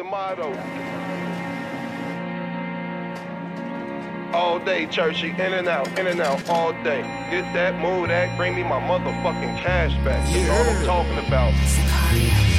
the motto. All day, churchy, in and out, in and out, all day. Get that, move that, bring me my motherfucking cash back. That's all I'm talking about.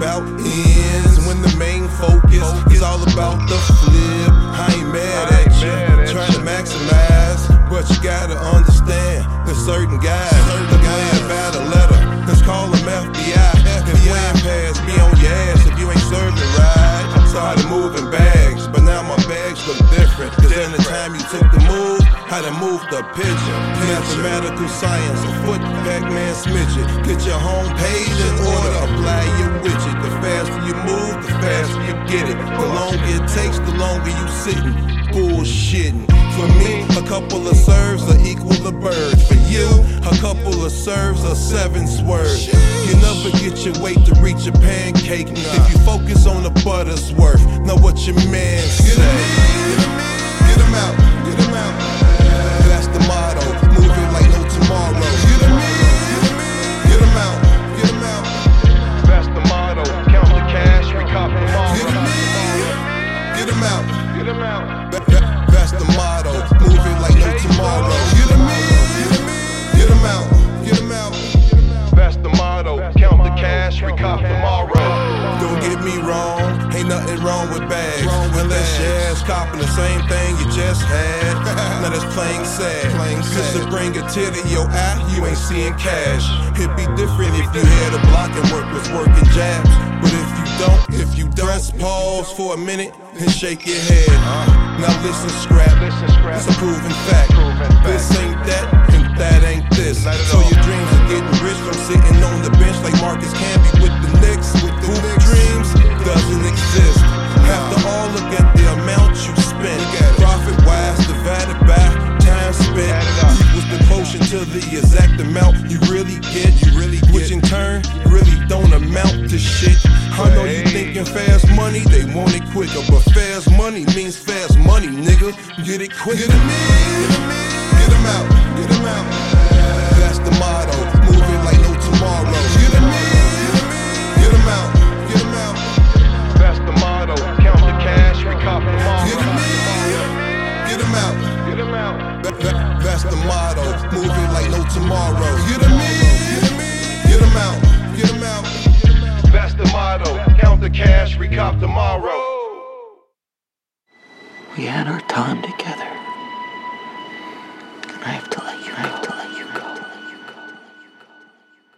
About ends when the main focus is all about the flip. I ain't mad at you, trying to maximize, but you gotta understand that certain guys, certain guys about a letter, let's call them FBI. FBI pass be on your ass if you ain't serving right. I Started moving bags, but now my bags look different. Cause in the time you took the move, how to move the picture. Mathematical science, a foot Pac-Man smidget. Get your home page in order, takes, the longer you sitting. Bullshitting. For me, a couple of serves are equal to birds. For you, a couple of serves are seven swerves. You never get your weight to reach a pancake. If you focus on the butter's worth, know what your man wrong with bags. Unless your ass copping the same thing you just had. now that's plain sad. plain Cause to bring a tear to your eye, you ain't seeing cash. It'd be different if you had a block and work was working jabs. But if you don't, if you don't, press pause for a minute and shake your head. Uh-huh. Now listen, scrap. Listen, scrap. It's a proven fact. This ain't that the exact amount you really get. You really get. Which in turn really don't amount to shit. I know you thinking fast money, they want it quicker, but fast money means fast money, nigga. Get it quick. Get him in, get him out, get him out. That's the motto. Move it like no tomorrow. Get him in, get him out, get him out. That's the motto. Count the cash, we cop tomorrow. Get him in, get him out. Get him out. That- that- that's the motto. Move it like no tomorrow. Get him in, get him out, get him out. That's the motto. Count the cash, we cop tomorrow. We had our time together.